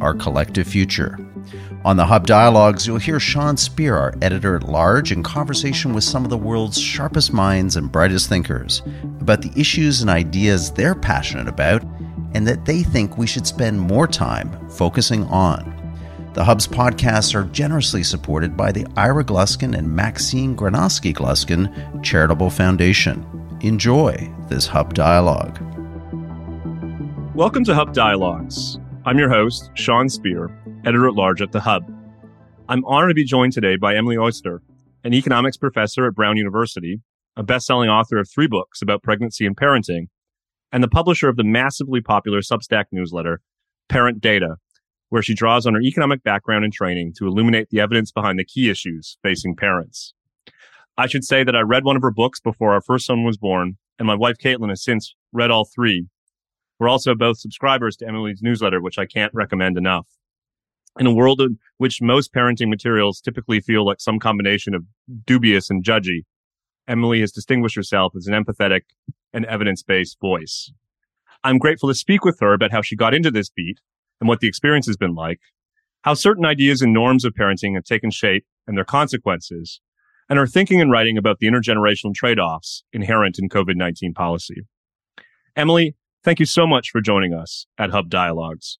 our collective future. On the Hub Dialogues, you'll hear Sean Speer, our editor at large, in conversation with some of the world's sharpest minds and brightest thinkers about the issues and ideas they're passionate about and that they think we should spend more time focusing on. The Hub's podcasts are generously supported by the Ira Gluskin and Maxine Granovsky Gluskin Charitable Foundation. Enjoy this Hub Dialogue. Welcome to Hub Dialogues. I'm your host, Sean Speer, editor at large at The Hub. I'm honored to be joined today by Emily Oster, an economics professor at Brown University, a best selling author of three books about pregnancy and parenting, and the publisher of the massively popular Substack newsletter, Parent Data, where she draws on her economic background and training to illuminate the evidence behind the key issues facing parents. I should say that I read one of her books before our first son was born, and my wife Caitlin has since read all three we're also both subscribers to Emily's newsletter, which I can't recommend enough. In a world in which most parenting materials typically feel like some combination of dubious and judgy, Emily has distinguished herself as an empathetic and evidence-based voice. I'm grateful to speak with her about how she got into this beat and what the experience has been like, how certain ideas and norms of parenting have taken shape and their consequences, and her thinking and writing about the intergenerational trade-offs inherent in COVID-19 policy. Emily, Thank you so much for joining us at Hub Dialogues.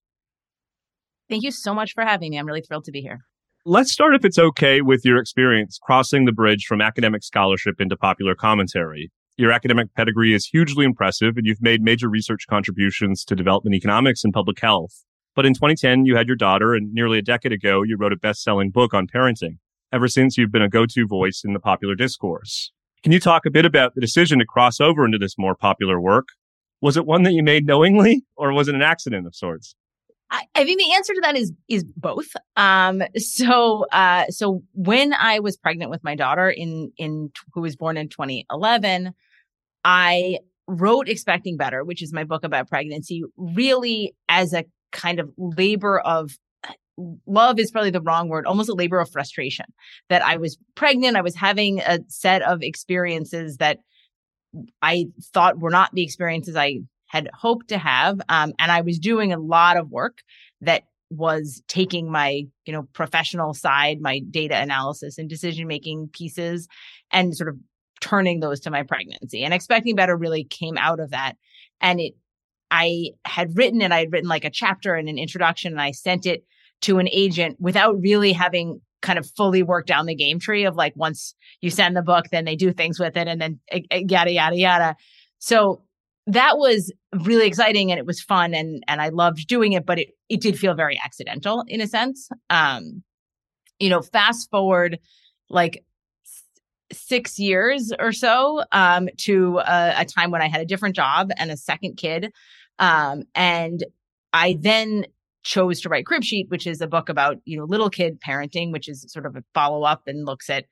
Thank you so much for having me. I'm really thrilled to be here. Let's start, if it's okay, with your experience crossing the bridge from academic scholarship into popular commentary. Your academic pedigree is hugely impressive, and you've made major research contributions to development economics and public health. But in 2010, you had your daughter, and nearly a decade ago, you wrote a best selling book on parenting. Ever since, you've been a go to voice in the popular discourse. Can you talk a bit about the decision to cross over into this more popular work? Was it one that you made knowingly or was it an accident of sorts? I, I think the answer to that is is both. Um, so uh, so when I was pregnant with my daughter in in who was born in 2011, I wrote Expecting Better, which is my book about pregnancy, really as a kind of labor of love is probably the wrong word, almost a labor of frustration that I was pregnant. I was having a set of experiences that I thought were not the experiences I had hoped to have. Um, and I was doing a lot of work that was taking my you know professional side my data analysis and decision making pieces and sort of turning those to my pregnancy and expecting better really came out of that and it i had written it i had written like a chapter and an introduction and i sent it to an agent without really having kind of fully work down the game tree of like once you send the book, then they do things with it and then yada, yada, yada. So that was really exciting and it was fun and, and I loved doing it, but it, it did feel very accidental in a sense. Um, you know, fast forward like six years or so um, to a, a, time when I had a different job and a second kid. Um, and I then chose to write Crib Sheet, which is a book about, you know, little kid parenting, which is sort of a follow up and looks at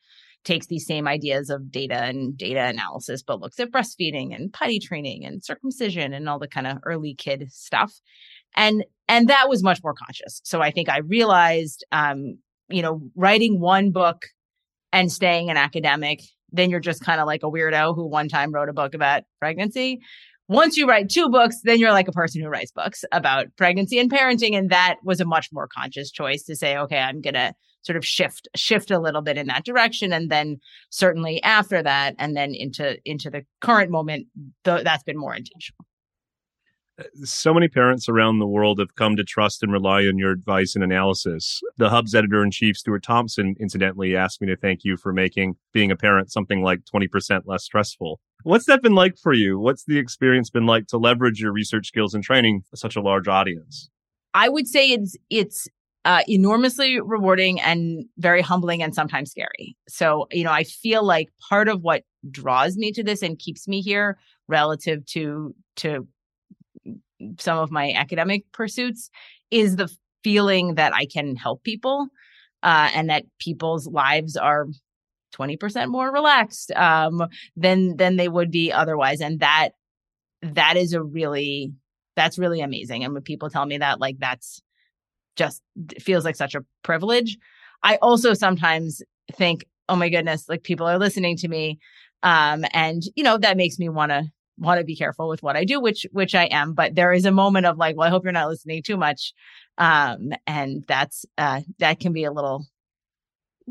takes these same ideas of data and data analysis, but looks at breastfeeding and potty training and circumcision and all the kind of early kid stuff. And and that was much more conscious. So I think I realized um, you know, writing one book and staying an academic, then you're just kind of like a weirdo who one time wrote a book about pregnancy once you write two books, then you're like a person who writes books about pregnancy and parenting. And that was a much more conscious choice to say, okay, I'm going to sort of shift, shift a little bit in that direction. And then certainly after that, and then into, into the current moment, th- that's been more intentional so many parents around the world have come to trust and rely on your advice and analysis. The Hub's editor in chief, Stuart Thomson, incidentally asked me to thank you for making being a parent something like 20% less stressful. What's that been like for you? What's the experience been like to leverage your research skills and training for such a large audience? I would say it's, it's, uh, enormously rewarding and very humbling and sometimes scary. So, you know, I feel like part of what draws me to this and keeps me here relative to, to some of my academic pursuits is the feeling that I can help people uh, and that people's lives are 20% more relaxed um, than than they would be otherwise and that that is a really that's really amazing and when people tell me that like that's just feels like such a privilege. I also sometimes think oh my goodness like people are listening to me um and you know that makes me want to want to be careful with what i do which which i am but there is a moment of like well i hope you're not listening too much um and that's uh that can be a little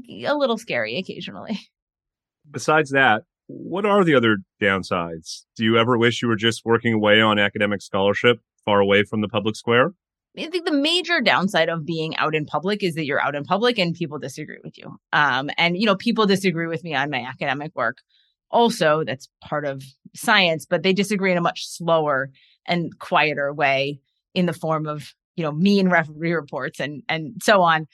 a little scary occasionally besides that what are the other downsides do you ever wish you were just working away on academic scholarship far away from the public square I think the major downside of being out in public is that you're out in public and people disagree with you. Um, and you know, people disagree with me on my academic work. Also, that's part of science, but they disagree in a much slower and quieter way in the form of you know mean referee reports and and so on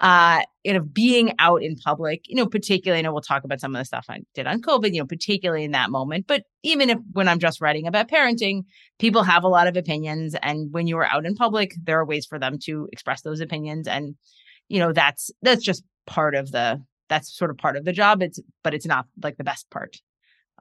uh, you know, being out in public, you know, particularly, I know we'll talk about some of the stuff I did on COVID, you know, particularly in that moment. But even if when I'm just writing about parenting, people have a lot of opinions. And when you are out in public, there are ways for them to express those opinions. And, you know, that's, that's just part of the, that's sort of part of the job. It's, but it's not like the best part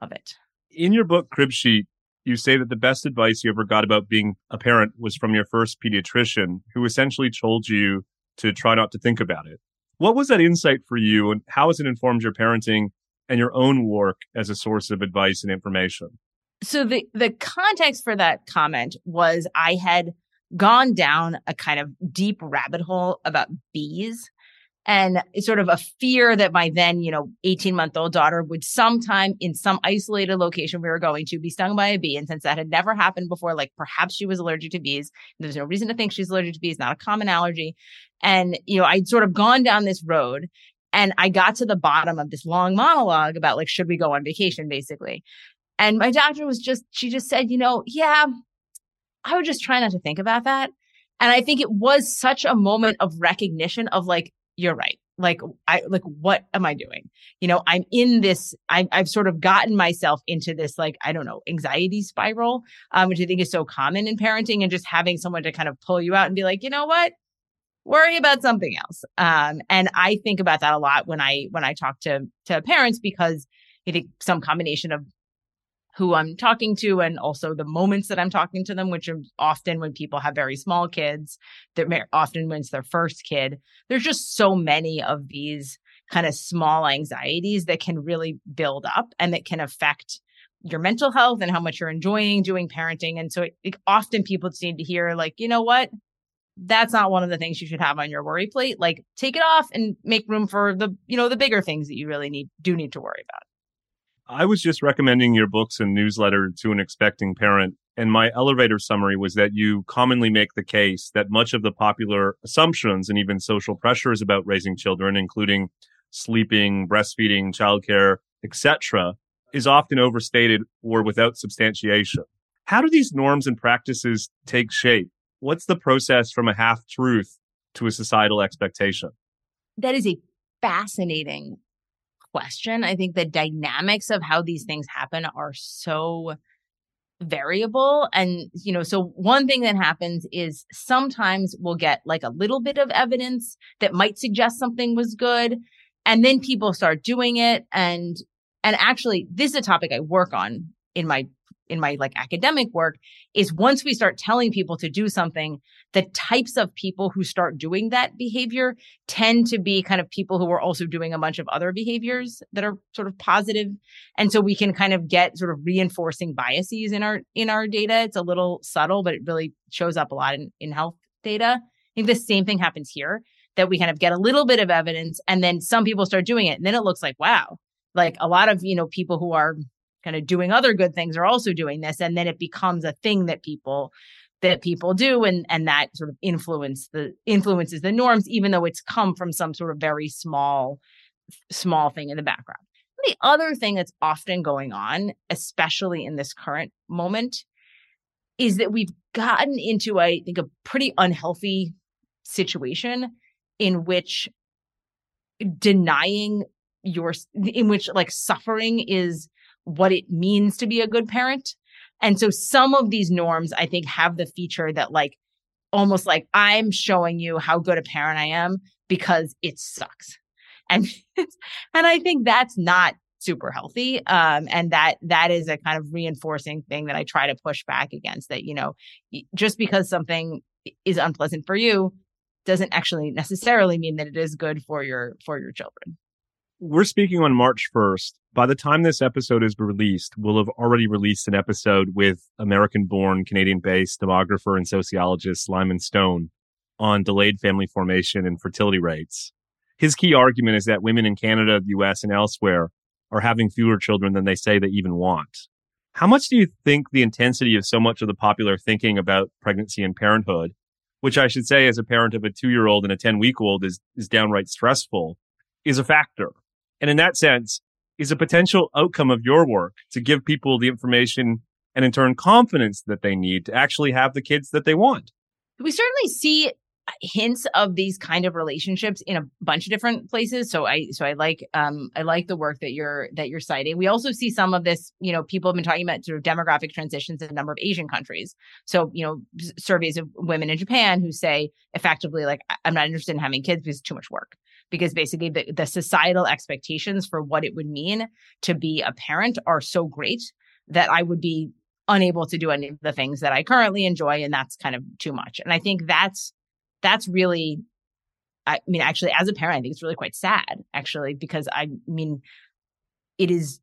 of it. In your book, Crib Sheet, you say that the best advice you ever got about being a parent was from your first pediatrician who essentially told you to try not to think about it. What was that insight for you and how has it informed your parenting and your own work as a source of advice and information? So the the context for that comment was I had gone down a kind of deep rabbit hole about bees and sort of a fear that my then, you know, 18 month old daughter would sometime in some isolated location we were going to be stung by a bee. And since that had never happened before, like perhaps she was allergic to bees. There's no reason to think she's allergic to bees, not a common allergy. And, you know, I'd sort of gone down this road and I got to the bottom of this long monologue about like, should we go on vacation, basically. And my doctor was just, she just said, you know, yeah, I would just try not to think about that. And I think it was such a moment of recognition of like, you're right. Like I like what am I doing? You know, I'm in this. I, I've sort of gotten myself into this like I don't know anxiety spiral, um, which I think is so common in parenting, and just having someone to kind of pull you out and be like, you know what, worry about something else. Um, and I think about that a lot when I when I talk to to parents because I think some combination of who I'm talking to and also the moments that I'm talking to them, which are often when people have very small kids, that often when it's their first kid. There's just so many of these kind of small anxieties that can really build up and that can affect your mental health and how much you're enjoying doing parenting. And so it, it, often people just need to hear, like, you know what? That's not one of the things you should have on your worry plate. Like, take it off and make room for the, you know, the bigger things that you really need do need to worry about. I was just recommending your books and newsletter to an expecting parent. And my elevator summary was that you commonly make the case that much of the popular assumptions and even social pressures about raising children, including sleeping, breastfeeding, childcare, etc., is often overstated or without substantiation. How do these norms and practices take shape? What's the process from a half truth to a societal expectation? That is a fascinating question. I think the dynamics of how these things happen are so variable. And, you know, so one thing that happens is sometimes we'll get like a little bit of evidence that might suggest something was good. And then people start doing it. And, and actually, this is a topic I work on in my in my like academic work is once we start telling people to do something the types of people who start doing that behavior tend to be kind of people who are also doing a bunch of other behaviors that are sort of positive. And so we can kind of get sort of reinforcing biases in our in our data. It's a little subtle but it really shows up a lot in, in health data. I think the same thing happens here that we kind of get a little bit of evidence and then some people start doing it. And then it looks like wow like a lot of you know people who are kind of doing other good things are also doing this and then it becomes a thing that people that people do and and that sort of influence the influences the norms even though it's come from some sort of very small small thing in the background. The other thing that's often going on especially in this current moment is that we've gotten into I think a pretty unhealthy situation in which denying your in which like suffering is what it means to be a good parent. And so some of these norms, I think, have the feature that like almost like I'm showing you how good a parent I am because it sucks. And and I think that's not super healthy um, and that that is a kind of reinforcing thing that i try to push back against that you know just because something is unpleasant for you doesn't actually necessarily mean that it is good for your for your children we're speaking on march 1st by the time this episode is released we'll have already released an episode with american born canadian based demographer and sociologist lyman stone on delayed family formation and fertility rates his key argument is that women in canada the us and elsewhere are having fewer children than they say they even want. How much do you think the intensity of so much of the popular thinking about pregnancy and parenthood, which I should say as a parent of a two year old and a 10 week old is, is downright stressful, is a factor? And in that sense, is a potential outcome of your work to give people the information and in turn confidence that they need to actually have the kids that they want. We certainly see hints of these kind of relationships in a bunch of different places. So i so i like um i like the work that you're that you're citing. We also see some of this you know people have been talking about sort of demographic transitions in a number of asian countries. So you know surveys of women in japan who say effectively like i'm not interested in having kids because it's too much work because basically the, the societal expectations for what it would mean to be a parent are so great that i would be unable to do any of the things that i currently enjoy and that's kind of too much. And i think that's that's really I mean, actually, as a parent, I think it's really quite sad, actually, because I mean, it is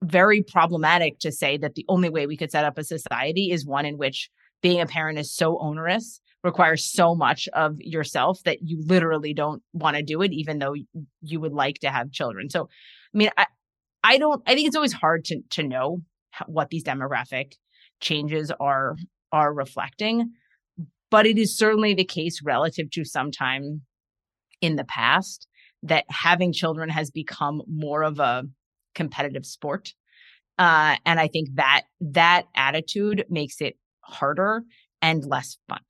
very problematic to say that the only way we could set up a society is one in which being a parent is so onerous, requires so much of yourself that you literally don't want to do it, even though you would like to have children. So, I mean, I, I don't, I think it's always hard to, to know what these demographic changes are, are reflecting but it is certainly the case relative to some time in the past that having children has become more of a competitive sport. Uh, and I think that that attitude makes it harder and less fun.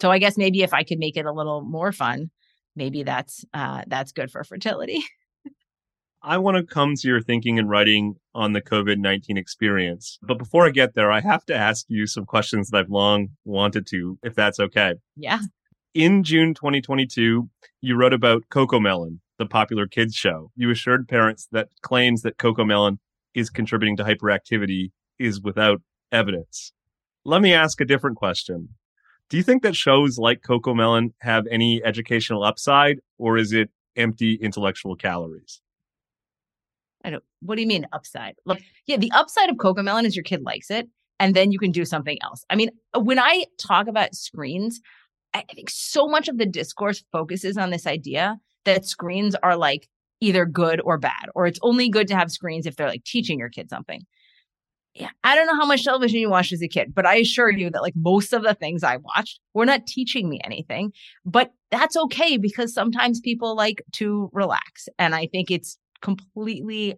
So I guess maybe if I could make it a little more fun, maybe that's uh, that's good for fertility. I want to come to your thinking and writing on the COVID 19 experience. But before I get there, I have to ask you some questions that I've long wanted to, if that's okay. Yeah. In June 2022, you wrote about CoComelon, the popular kids show. You assured parents that claims that CoComelon is contributing to hyperactivity is without evidence. Let me ask a different question. Do you think that shows like CoComelon have any educational upside, or is it empty intellectual calories? I don't, what do you mean upside? Look, yeah, the upside of CoComelon is your kid likes it and then you can do something else. I mean, when I talk about screens, I think so much of the discourse focuses on this idea that screens are like either good or bad, or it's only good to have screens if they're like teaching your kid something. Yeah, I don't know how much television you watched as a kid, but I assure you mm-hmm. that like most of the things I watched were not teaching me anything. But that's okay because sometimes people like to relax. And I think it's completely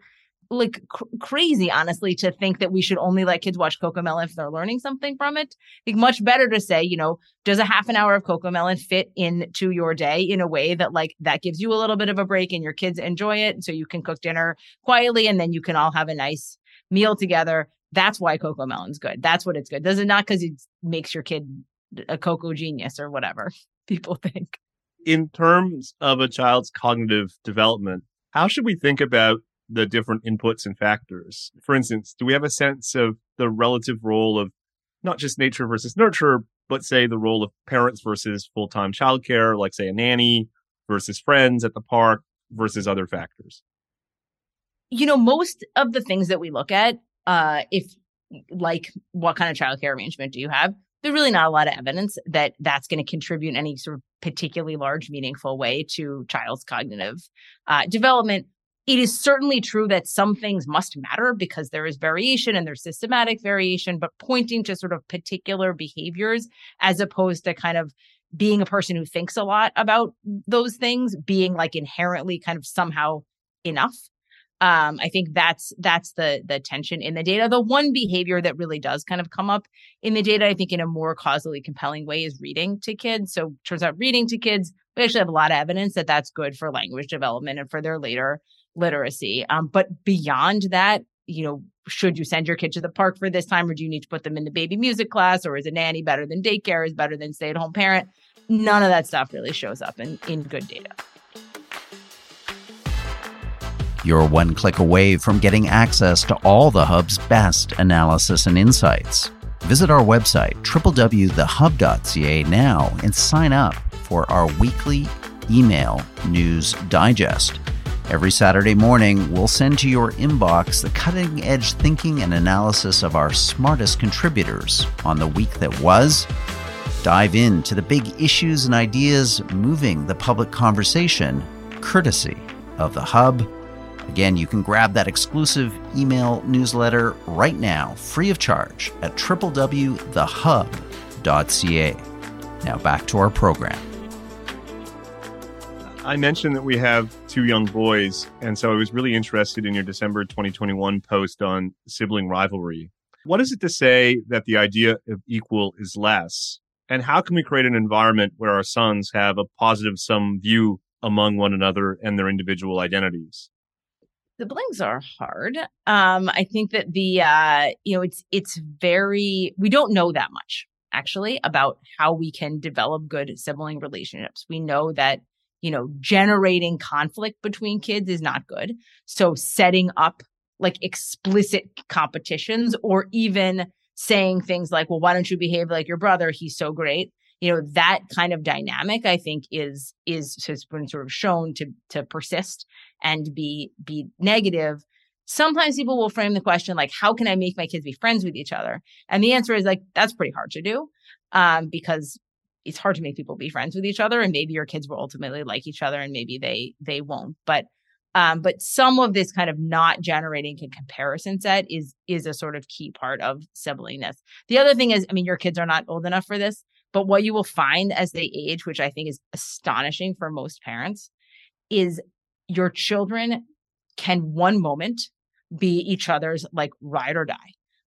like cr- crazy, honestly, to think that we should only let kids watch Cocomelon if they're learning something from it. I think much better to say, you know, does a half an hour of Cocomelon fit into your day in a way that like that gives you a little bit of a break and your kids enjoy it, so you can cook dinner quietly and then you can all have a nice meal together. That's why CoComelon's good. That's what it's good. Does it not because it makes your kid a cocoa genius or whatever people think. In terms of a child's cognitive development, how should we think about the different inputs and factors? For instance, do we have a sense of the relative role of not just nature versus nurture, but say the role of parents versus full time childcare, like say a nanny versus friends at the park versus other factors? You know, most of the things that we look at, uh, if like what kind of childcare arrangement do you have? There's really not a lot of evidence that that's going to contribute in any sort of particularly large, meaningful way to child's cognitive uh, development. It is certainly true that some things must matter because there is variation and there's systematic variation, but pointing to sort of particular behaviors as opposed to kind of being a person who thinks a lot about those things being like inherently kind of somehow enough um, I think that's that's the the tension in the data. The one behavior that really does kind of come up in the data, I think, in a more causally compelling way, is reading to kids. So turns out reading to kids, we actually have a lot of evidence that that's good for language development and for their later literacy. Um, but beyond that, you know, should you send your kid to the park for this time or do you need to put them in the baby music class or is a nanny better than daycare is better than stay at home parent? None of that stuff really shows up in, in good data. You're one click away from getting access to all the Hub's best analysis and insights. Visit our website, www.thehub.ca, now and sign up for our weekly email news digest. Every Saturday morning, we'll send to your inbox the cutting edge thinking and analysis of our smartest contributors on the week that was. Dive into the big issues and ideas moving the public conversation, courtesy of the Hub Again, you can grab that exclusive email newsletter right now, free of charge, at www.thehub.ca. Now back to our program. I mentioned that we have two young boys, and so I was really interested in your December 2021 post on sibling rivalry. What is it to say that the idea of equal is less? And how can we create an environment where our sons have a positive sum view among one another and their individual identities? Siblings are hard. Um, I think that the uh, you know, it's it's very we don't know that much actually about how we can develop good sibling relationships. We know that you know generating conflict between kids is not good. So setting up like explicit competitions or even saying things like, well, why don't you behave like your brother? He's so great you know that kind of dynamic i think is is has been sort of shown to to persist and be be negative. Sometimes people will frame the question like how can i make my kids be friends with each other? And the answer is like that's pretty hard to do um, because it's hard to make people be friends with each other and maybe your kids will ultimately like each other and maybe they they won't. But um, but some of this kind of not generating a comparison set is is a sort of key part of siblingness. The other thing is i mean your kids are not old enough for this but what you will find as they age, which I think is astonishing for most parents, is your children can one moment be each other's like ride or die.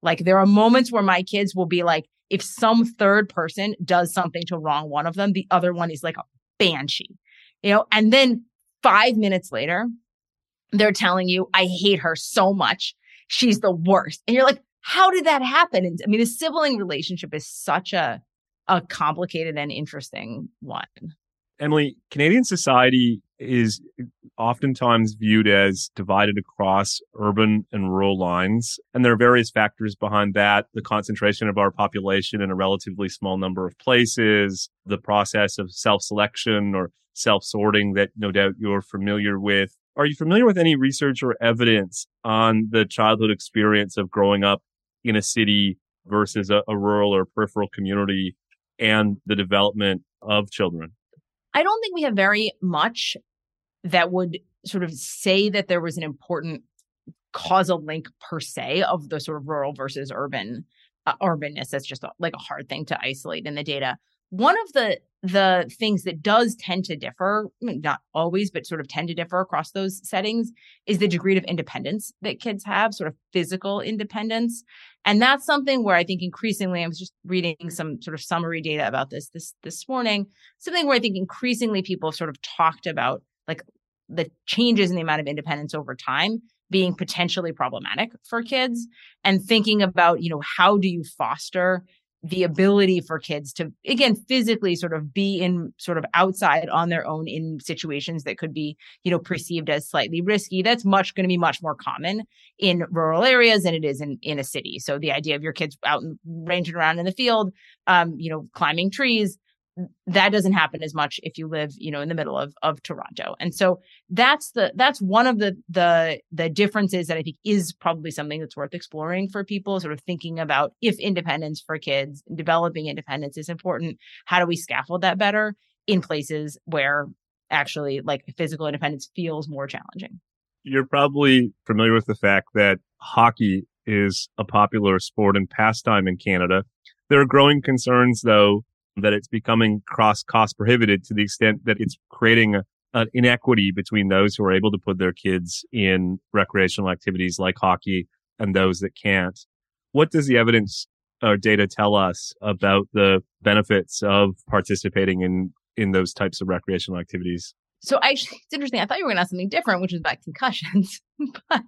Like there are moments where my kids will be like, if some third person does something to wrong one of them, the other one is like a banshee, you know, and then five minutes later, they're telling you, I hate her so much. She's the worst. And you're like, how did that happen? And I mean, the sibling relationship is such a a complicated and interesting one. Emily, Canadian society is oftentimes viewed as divided across urban and rural lines. And there are various factors behind that. The concentration of our population in a relatively small number of places, the process of self-selection or self-sorting that no doubt you're familiar with. Are you familiar with any research or evidence on the childhood experience of growing up in a city versus a, a rural or peripheral community and the development of children? I don't think we have very much that would sort of say that there was an important causal link per se of the sort of rural versus urban uh, urbanness. That's just a, like a hard thing to isolate in the data. One of the the things that does tend to differ, not always, but sort of tend to differ across those settings, is the degree of independence that kids have, sort of physical independence. And that's something where I think increasingly, I was just reading some sort of summary data about this this this morning, something where I think increasingly people have sort of talked about like the changes in the amount of independence over time being potentially problematic for kids and thinking about, you know, how do you foster the ability for kids to again physically sort of be in sort of outside on their own in situations that could be you know perceived as slightly risky that's much going to be much more common in rural areas than it is in in a city. So the idea of your kids out and ranging around in the field um you know climbing trees that doesn't happen as much if you live you know in the middle of of toronto. And so that's the that's one of the the the differences that i think is probably something that's worth exploring for people sort of thinking about if independence for kids developing independence is important. How do we scaffold that better in places where actually like physical independence feels more challenging? You're probably familiar with the fact that hockey is a popular sport and pastime in canada. There are growing concerns though that it's becoming cross cost prohibited to the extent that it's creating a, an inequity between those who are able to put their kids in recreational activities like hockey and those that can't. What does the evidence or data tell us about the benefits of participating in in those types of recreational activities? So actually, it's interesting. I thought you were going to ask something different, which is about concussions, but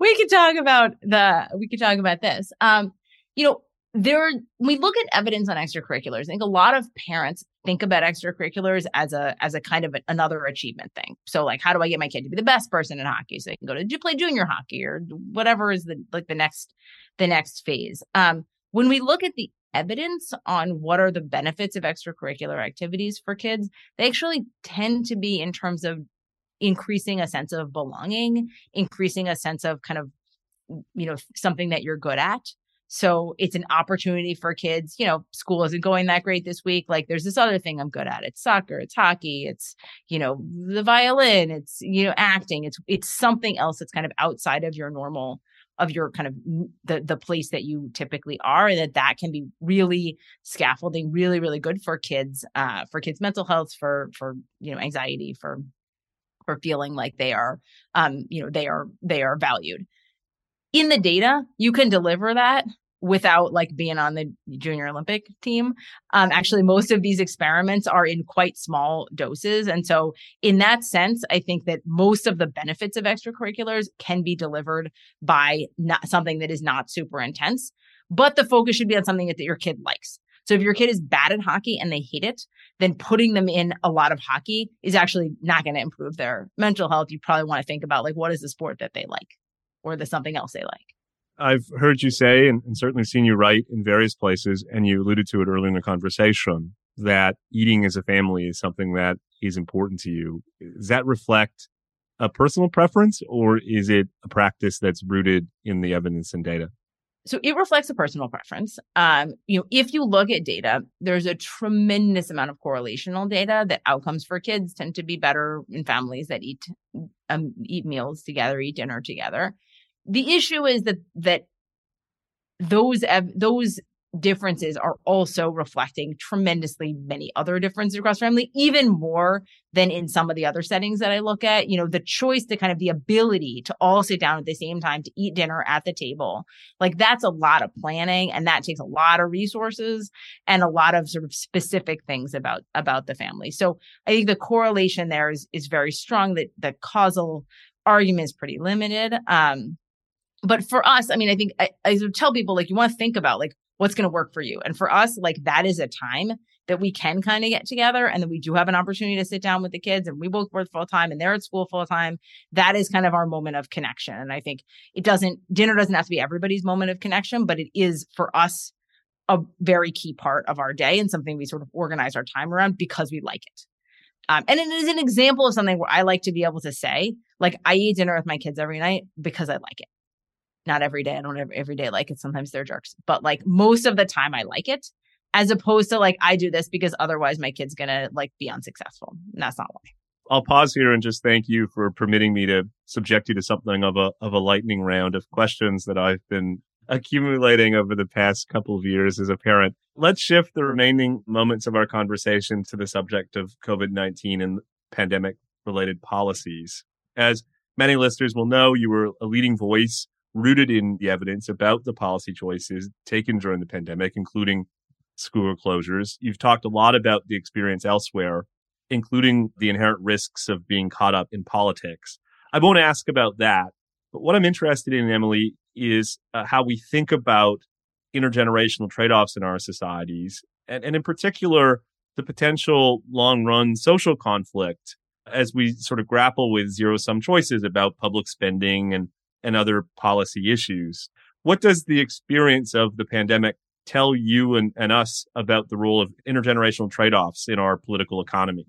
we could talk about the we could talk about this. Um, you know, there we look at evidence on extracurriculars. I think a lot of parents think about extracurriculars as a as a kind of a, another achievement thing. So like how do I get my kid to be the best person in hockey so they can go to play junior hockey or whatever is the like the next the next phase. Um, when we look at the evidence on what are the benefits of extracurricular activities for kids, they actually tend to be in terms of increasing a sense of belonging, increasing a sense of kind of, you know, something that you're good at. So it's an opportunity for kids. You know, school isn't going that great this week. Like there's this other thing I'm good at. It's soccer, it's hockey, it's, you know, the violin, it's, you know, acting. It's it's something else that's kind of outside of your normal of your kind of the the place that you typically are and that that can be really scaffolding really really good for kids uh for kids mental health for for you know anxiety for for feeling like they are um you know they are they are valued in the data you can deliver that without like being on the junior olympic team. Um, actually most of these experiments are in quite small doses. And so in that sense i think that most of the benefits of extracurriculars can be delivered by not something that is not super intense but the focus should be on something that your kid likes. So if your kid is bad at hockey and they hate it then putting them in a lot of hockey is actually not going to improve their mental health. You probably want to think about like what is the sport that they like or the something else they like I've heard you say, and, and, certainly seen you write in various places, and you alluded to it earlier in the conversation, that eating as a family is something that is important to you. Does that reflect a personal preference, or is it a practice that's rooted in the evidence and data? So it reflects a personal preference. Um, you know, if you look at data, there's a tremendous amount of correlational data that outcomes for kids tend to be better in families that eat um, eat meals together, eat dinner together the issue is that that those those differences are also reflecting tremendously many other differences across family, even more than in some of the other settings that I look at. You know, the choice to kind of the ability to all sit down at the same time to eat dinner at the table. Like that's a lot of planning and that takes a lot of resources and a lot of sort of specific things about about the family. So I think the correlation there is is very strong that the causal argument is pretty limited. Um but for us, I mean, I think I, I tell people like you want to think about like what's going to work for you. And for us, like that is a time that we can kind of get together and then we do have an opportunity to sit down with the kids and we both work full time and they're at school full time. That is kind of our moment of connection. And I think it doesn't, dinner doesn't have to be everybody's moment of connection, but it is for us a very key part of our day and something we sort of organize our time around because we like it. Um, and it is an example of something where I like to be able to say, like, I eat dinner with my kids every night because I like it not every day. I don't every, every day like it. Sometimes they're jerks, but like most of the time I like it as opposed to like I do this because otherwise my kid's going to like be unsuccessful. And that's not why. I'll pause here and just thank you for permitting me to subject you to something of a of a lightning round of questions that I've been accumulating over the past couple of years as a parent. Let's shift the remaining moments of our conversation to the subject of COVID-19 and pandemic related policies. As many listeners will know, you were a leading voice rooted in the evidence about the policy choices taken during the pandemic, including school closures. You've talked a lot about the experience elsewhere, including the inherent risks of being caught up in politics. I won't ask about that, but what I'm interested in, Emily, is uh, how we think about intergenerational trade offs in our societies, and, and in particular, the potential long run social conflict as we sort of grapple with zero sum choices about public spending and and other policy issues. What does the experience of the pandemic tell you and, and us about the role of intergenerational trade offs in our political economy?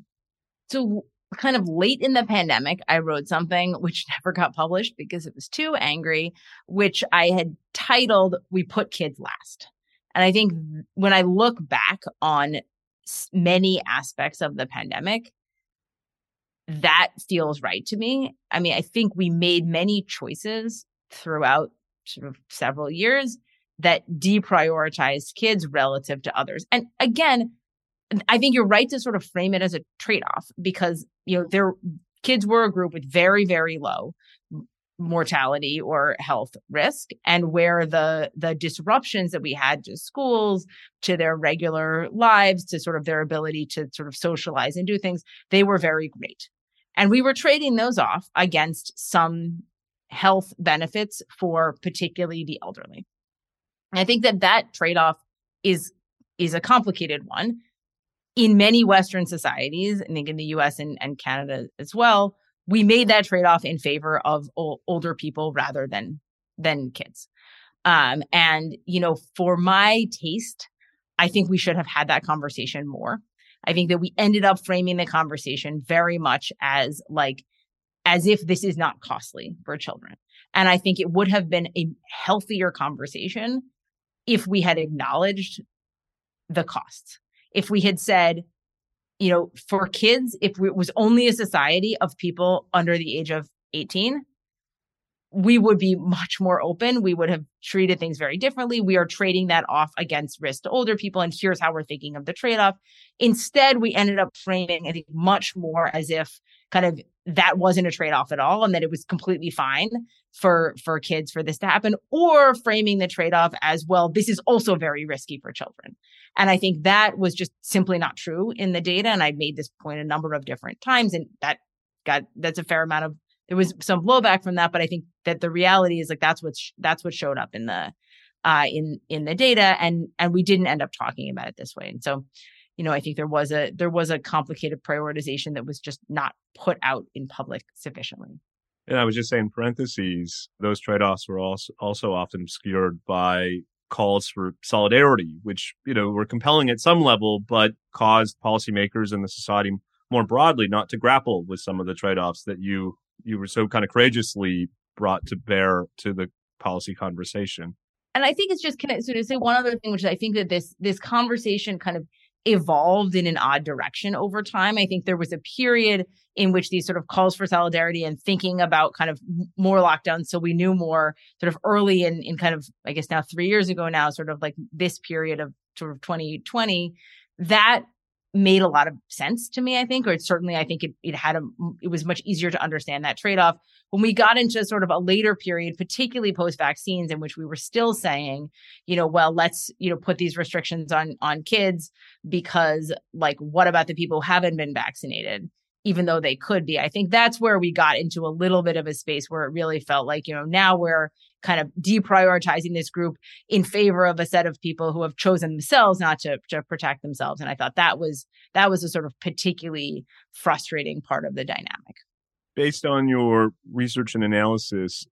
So, kind of late in the pandemic, I wrote something which never got published because it was too angry, which I had titled, We Put Kids Last. And I think when I look back on many aspects of the pandemic, that feels right to me. I mean, I think we made many choices throughout sort of several years that deprioritized kids relative to others. And again, I think you're right to sort of frame it as a trade-off because, you know, their kids were a group with very, very low mortality or health risk and where the the disruptions that we had to schools to their regular lives to sort of their ability to sort of socialize and do things they were very great and we were trading those off against some health benefits for particularly the elderly. And I think that that trade-off is is a complicated one. In many Western societies, I think in the US and, and Canada as well, we made that trade-off in favor of o- older people rather than than kids. Um, and you know, for my taste, I think we should have had that conversation more. I think that we ended up framing the conversation very much as like as if this is not costly for children. And I think it would have been a healthier conversation if we had acknowledged the costs. If we had said, you know, for kids, if it was only a society of people under the age of 18, we would be much more open. We would have treated things very differently. We are trading that off against risk to older people. And here's how we're thinking of the trade off. Instead, we ended up framing, I think, much more as if kind of that wasn't a trade off at all and that it was completely fine for for kids for this to happen or framing the trade off as well this is also very risky for children and i think that was just simply not true in the data and i made this point a number of different times and that got that's a fair amount of there was some blowback from that but i think that the reality is like that's what's that's what showed up in the uh in in the data and and we didn't end up talking about it this way and so you know, I think there was a there was a complicated prioritization that was just not put out in public sufficiently. And I was just saying, parentheses, those trade-offs were also also often obscured by calls for solidarity, which you know were compelling at some level, but caused policymakers and the society more broadly not to grapple with some of the trade-offs that you you were so kind of courageously brought to bear to the policy conversation. And I think it's just of so to say one other thing, which is I think that this this conversation kind of evolved in an odd direction over time. I think there was a period in which these sort of calls for solidarity and thinking about kind of more lockdowns. So we knew more sort of early in, in kind of, I guess now three years ago now, sort of like this period of sort of 2020, that made a lot of sense to me, I think, or it certainly, I think it, it had a, it was much easier to understand that trade off. When we got into sort of a later period, particularly post vaccines, in which we were still saying, you know, well, let's, you know, put these restrictions on, on kids because like, what about the people who haven't been vaccinated? Even though they could be. I think that's where we got into a little bit of a space where it really felt like, you know, now we're kind of deprioritizing this group in favor of a set of people who have chosen themselves not to, to protect themselves. And I thought that was that was a sort of particularly frustrating part of the dynamic. Based on your research and analysis,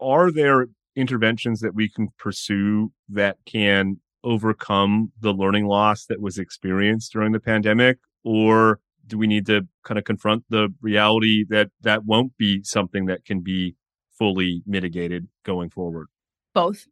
are there interventions that we can pursue that can overcome the learning loss that was experienced during the pandemic? Or do we need to kind of confront the reality that that won't be something that can be fully mitigated going forward? Both.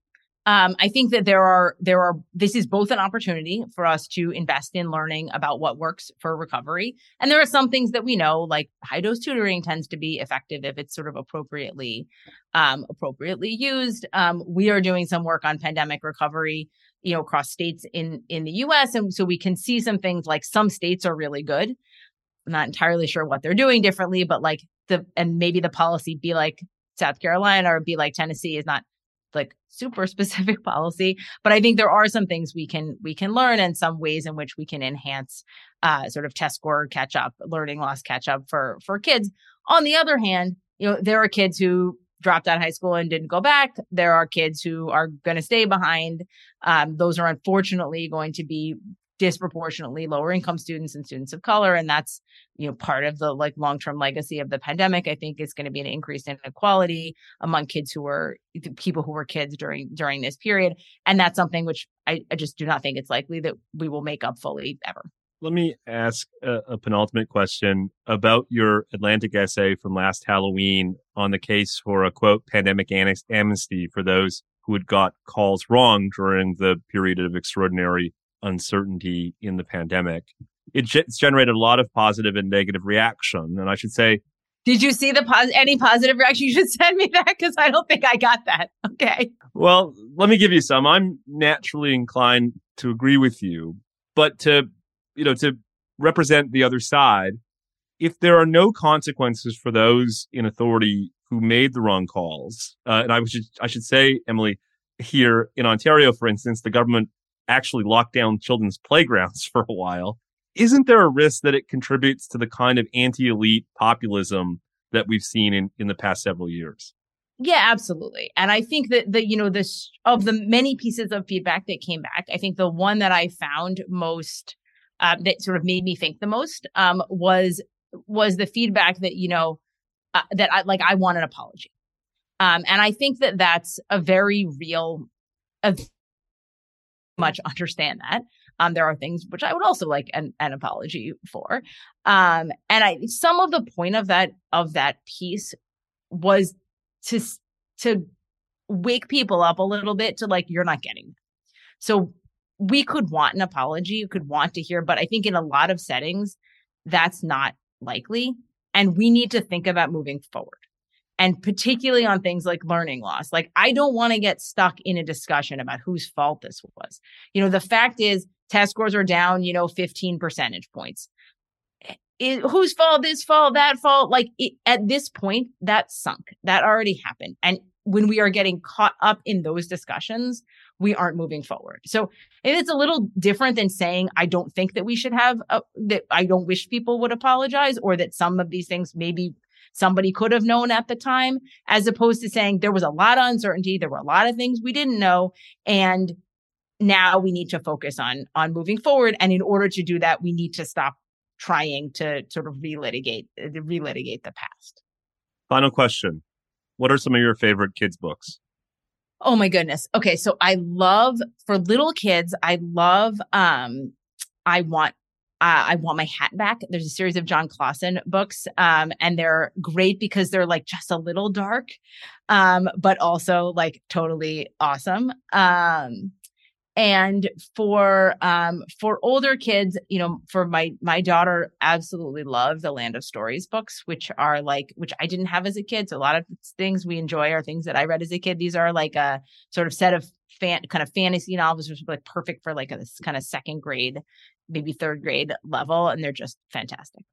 Um, I think that there are there are this is both an opportunity for us to invest in learning about what works for recovery, and there are some things that we know, like high dose tutoring tends to be effective if it's sort of appropriately um, appropriately used. Um, we are doing some work on pandemic recovery, you know, across states in in the U.S., and so we can see some things like some states are really good. I'm not entirely sure what they're doing differently, but like the and maybe the policy be like South Carolina or be like Tennessee is not like super specific policy but i think there are some things we can we can learn and some ways in which we can enhance uh, sort of test score catch up learning loss catch up for for kids. On the other hand you know there are kids who dropped out of high school and didn't go back. There are kids who are going to stay behind. Um, those are unfortunately going to be disproportionately lower income students and students of color and that's you know part of the like long-term legacy of the pandemic i think is going to be an increase in inequality among kids who were people who were kids during during this period and that's something which i, I just do not think it's likely that we will make up fully ever. Let me ask a, a penultimate question about your atlantic essay from last halloween on the case for a quote pandemic annex amnesty for those who had got calls wrong during the period of extraordinary uncertainty in the pandemic. It g- it's generated a lot of positive and negative reaction. And I should say, did you see the pos- any positive reaction? You should send me that because I don't think I got that. Okay. Well, let me give you some. I'm naturally inclined to agree with you, but to you know to represent the other side, if there are no consequences for those in authority who made the wrong calls, uh, and I should I should say, Emily, here in Ontario, for instance, the government actually lock down children's playgrounds for a while, isn't there a risk that it contributes to the kind of anti elite populism that we've seen in, in the past several years? Yeah, absolutely. And I think that the, you know, this of the many pieces of feedback that came back, I think the one that I found most uh, that sort of made me think the most um, was was the feedback that you know uh, that I like I want an apology, um, and I think that that's a very real, a much understand that. Um, there are things which I would also like an, an apology for, um, and I some of the point of that of that piece was to to wake people up a little bit to like you're not getting so we could want an apology you could want to hear but i think in a lot of settings that's not likely and we need to think about moving forward and particularly on things like learning loss. Like i don't want to get stuck in a discussion about whose fault this was. You know the fact is test scores are down you know 15 percentage points. It, whose fault this fault that fault? Like it, at this point that sunk. That already happened. And when we are getting caught up in those discussions we aren't moving forward. So it's a little different than saying i don't think that we should have a, that i don't wish people would apologize or that some of these things maybe somebody could have known at the time as opposed to saying there was a lot of uncertainty there were a lot of things we didn't know and now we need to focus on on moving forward and in order to do that we need to stop trying to sort of relitigate uh, relitigate the past. Final question. What are some of your favorite kids books? Oh my goodness. Okay, so I love for little kids, I love um I want uh, I want my hat back. There's a series of Jon Klassen books, um, and they're great because they're like just a little dark, um, but also like totally awesome. Um, and for um for older kids you know for my my daughter absolutely love the land of stories books which are like which i didn't have as a kid so a lot of things we enjoy are things that i read as a kid these are like a sort of set of fan kind of fantasy novels which are like perfect for like a this kind of second grade maybe third grade level and they're just fantastic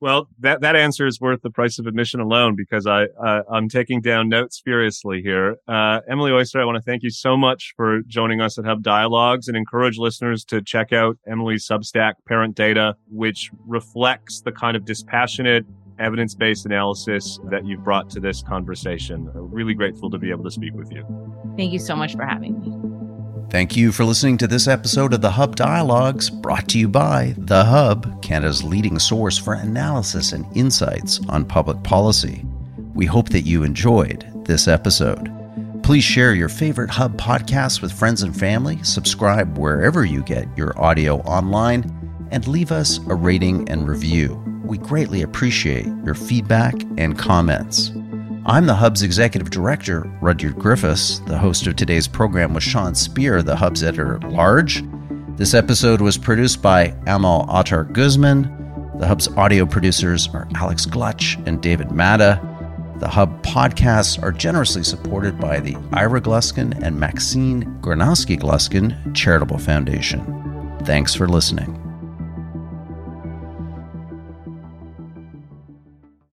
well, that, that answer is worth the price of admission alone because I, uh, I'm taking down notes furiously here. Uh, Emily Oster, I want to thank you so much for joining us at Hub Dialogues and encourage listeners to check out Emily's Substack, Parent Data, which reflects the kind of dispassionate, evidence based analysis that you've brought to this conversation. I'm really grateful to be able to speak with you. Thank you so much for having me. Thank you for listening to this episode of the Hub Dialogues, brought to you by The Hub, Canada's leading source for analysis and insights on public policy. We hope that you enjoyed this episode. Please share your favorite Hub podcasts with friends and family, subscribe wherever you get your audio online, and leave us a rating and review. We greatly appreciate your feedback and comments. I'm the Hub's executive director, Rudyard Griffiths. The host of today's program was Sean Speer, the Hub's editor at large. This episode was produced by Amal Attar Guzman. The Hub's audio producers are Alex Glutch and David Matta. The Hub podcasts are generously supported by the Ira Gluskin and Maxine Granovsky Gluskin Charitable Foundation. Thanks for listening.